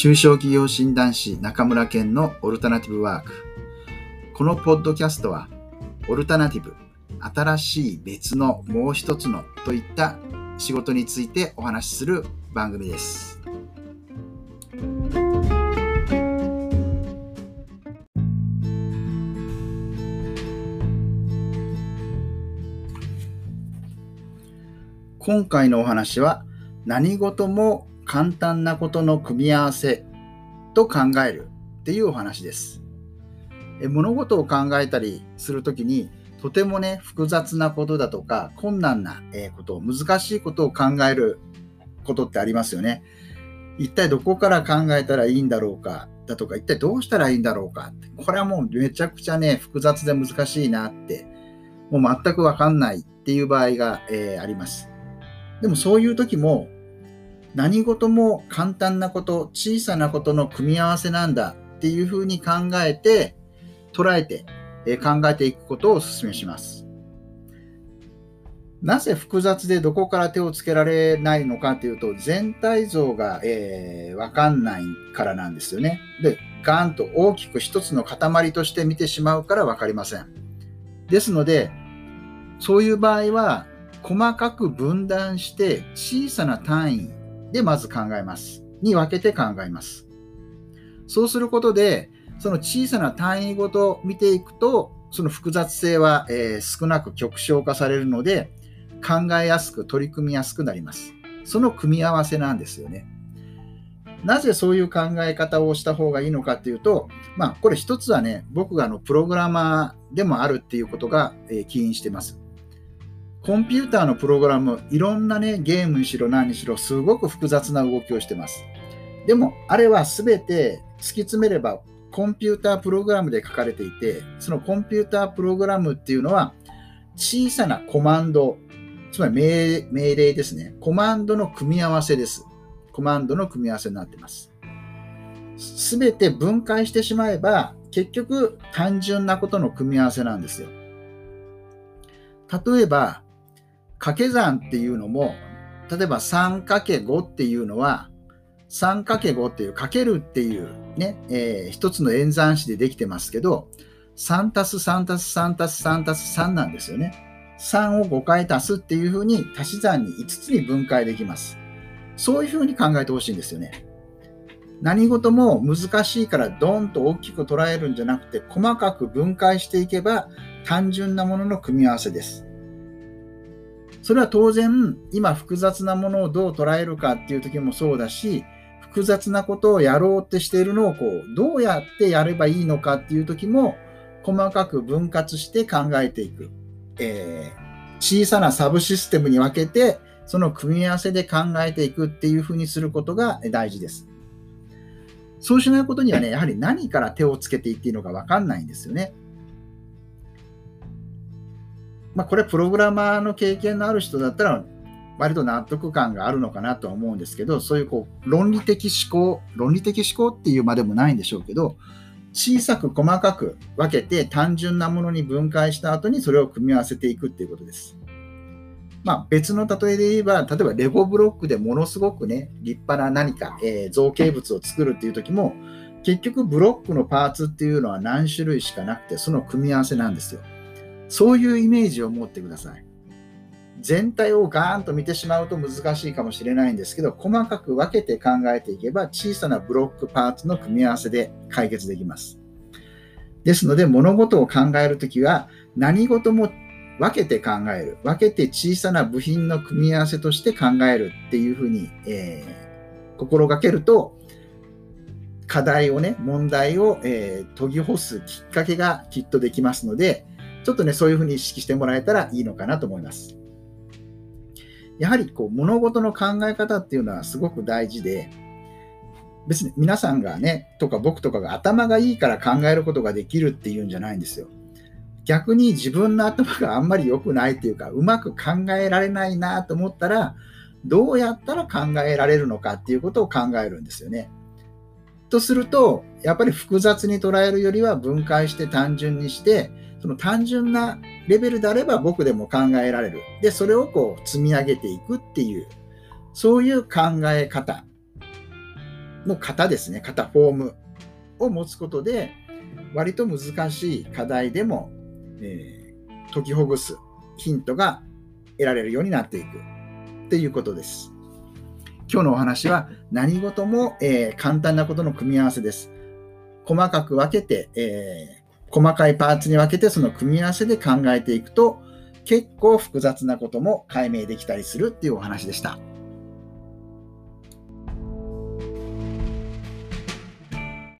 中小企業診断士中村健のオルタナティブワーク。このポッドキャストは、オルタナティブ、新しい別のもう一つのといった仕事についてお話しする番組です。今回のお話は何事も簡単なことの組み合わせと考えるっていうお話です。物事を考えたりするときにとてもね複雑なことだとか困難なこと難しいことを考えることってありますよね。一体どこから考えたらいいんだろうかだとか一体どうしたらいいんだろうかこれはもうめちゃくちゃね複雑で難しいなってもう全くわかんないっていう場合が、えー、あります。でもそういう時も何事も簡単なこと、小さなことの組み合わせなんだっていうふうに考えて、捉えて、え考えていくことをお勧めします。なぜ複雑でどこから手をつけられないのかというと、全体像が、えー、わかんないからなんですよね。で、ガンと大きく一つの塊として見てしまうからわかりません。ですので、そういう場合は、細かく分断して小さな単位でまず考えます。に分けて考えます。そうすることで、その小さな単位ごと見ていくと、その複雑性は、えー、少なく極小化されるので、考えやすく取り組みやすくなります。その組み合わせなんですよね。なぜそういう考え方をした方がいいのかっていうと、まあ、これ一つはね、僕があのプログラマーでもあるっていうことが、えー、起因してます。コンピューターのプログラム、いろんなね、ゲームにしろ何にしろ、すごく複雑な動きをしてます。でも、あれはすべて突き詰めれば、コンピュータープログラムで書かれていて、そのコンピュータープログラムっていうのは、小さなコマンド、つまり命命令ですね。コマンドの組み合わせです。コマンドの組み合わせになってます。すべて分解してしまえば、結局単純なことの組み合わせなんですよ。例えば、掛け算っていうのも、例えば 3×5 っていうのは、3×5 っていうかけるっていうね、えー、一つの演算子でできてますけど、3たす3たす3たす3たす3なんですよね。3を5回足すっていうふうに足し算に5つに分解できます。そういうふうに考えてほしいんですよね。何事も難しいからドンと大きく捉えるんじゃなくて細かく分解していけば単純なものの組み合わせです。それは当然、今複雑なものをどう捉えるかっていう時もそうだし、複雑なことをやろうってしているのをこう、どうやってやればいいのかっていう時も、細かく分割して考えていく。えー、小さなサブシステムに分けて、その組み合わせで考えていくっていうふうにすることが大事です。そうしないことにはね、やはり何から手をつけていっていいのか分かんないんですよね。まあ、これプログラマーの経験のある人だったら割と納得感があるのかなとは思うんですけどそういうこう論理的思考論理的思考っていうまでもないんでしょうけど小さく細かく分けて単純なものに分解した後にそれを組み合わせていくっていうことです。まあ、別の例えで言えば、例えばレゴブロックでものすごくね、立派な何か、えー、造形物を作るっていう時も、結局ブロックのパーツっていうのは何種類しかなくて、その組み合わせなんですよ。そういうイメージを持ってください。全体をガーンと見てしまうと難しいかもしれないんですけど、細かく分けて考えていけば、小さなブロックパーツの組み合わせで解決できます。ですので、物事を考えるときは、何事も分けて考える。分けて小さな部品の組み合わせとして考えるっていうふうに、えー、心がけると、課題をね、問題を、えー、研ぎ干すきっかけがきっとできますので、ちょっとね、そういうふうに意識してもらえたらいいのかなと思います。やはりこう物事の考え方っていうのはすごく大事で、別に皆さんがね、とか僕とかが頭がいいから考えることができるっていうんじゃないんですよ。逆に自分の頭があんまり良くないっていうか、うまく考えられないなと思ったら、どうやったら考えられるのかっていうことを考えるんですよね。とすると、やっぱり複雑に捉えるよりは分解して単純にして、その単純なレベルであれば僕でも考えられる。で、それをこう積み上げていくっていう、そういう考え方の型ですね、型フォームを持つことで、割と難しい課題でも、えー、解きほぐすヒントが得られるようになっていくっていうことです。今日のお話は何事も、えー、簡単なことの組み合わせです。細かく分けて、えー、細かいパーツに分けてその組み合わせで考えていくと結構複雑なことも解明できたりするっていうお話でした。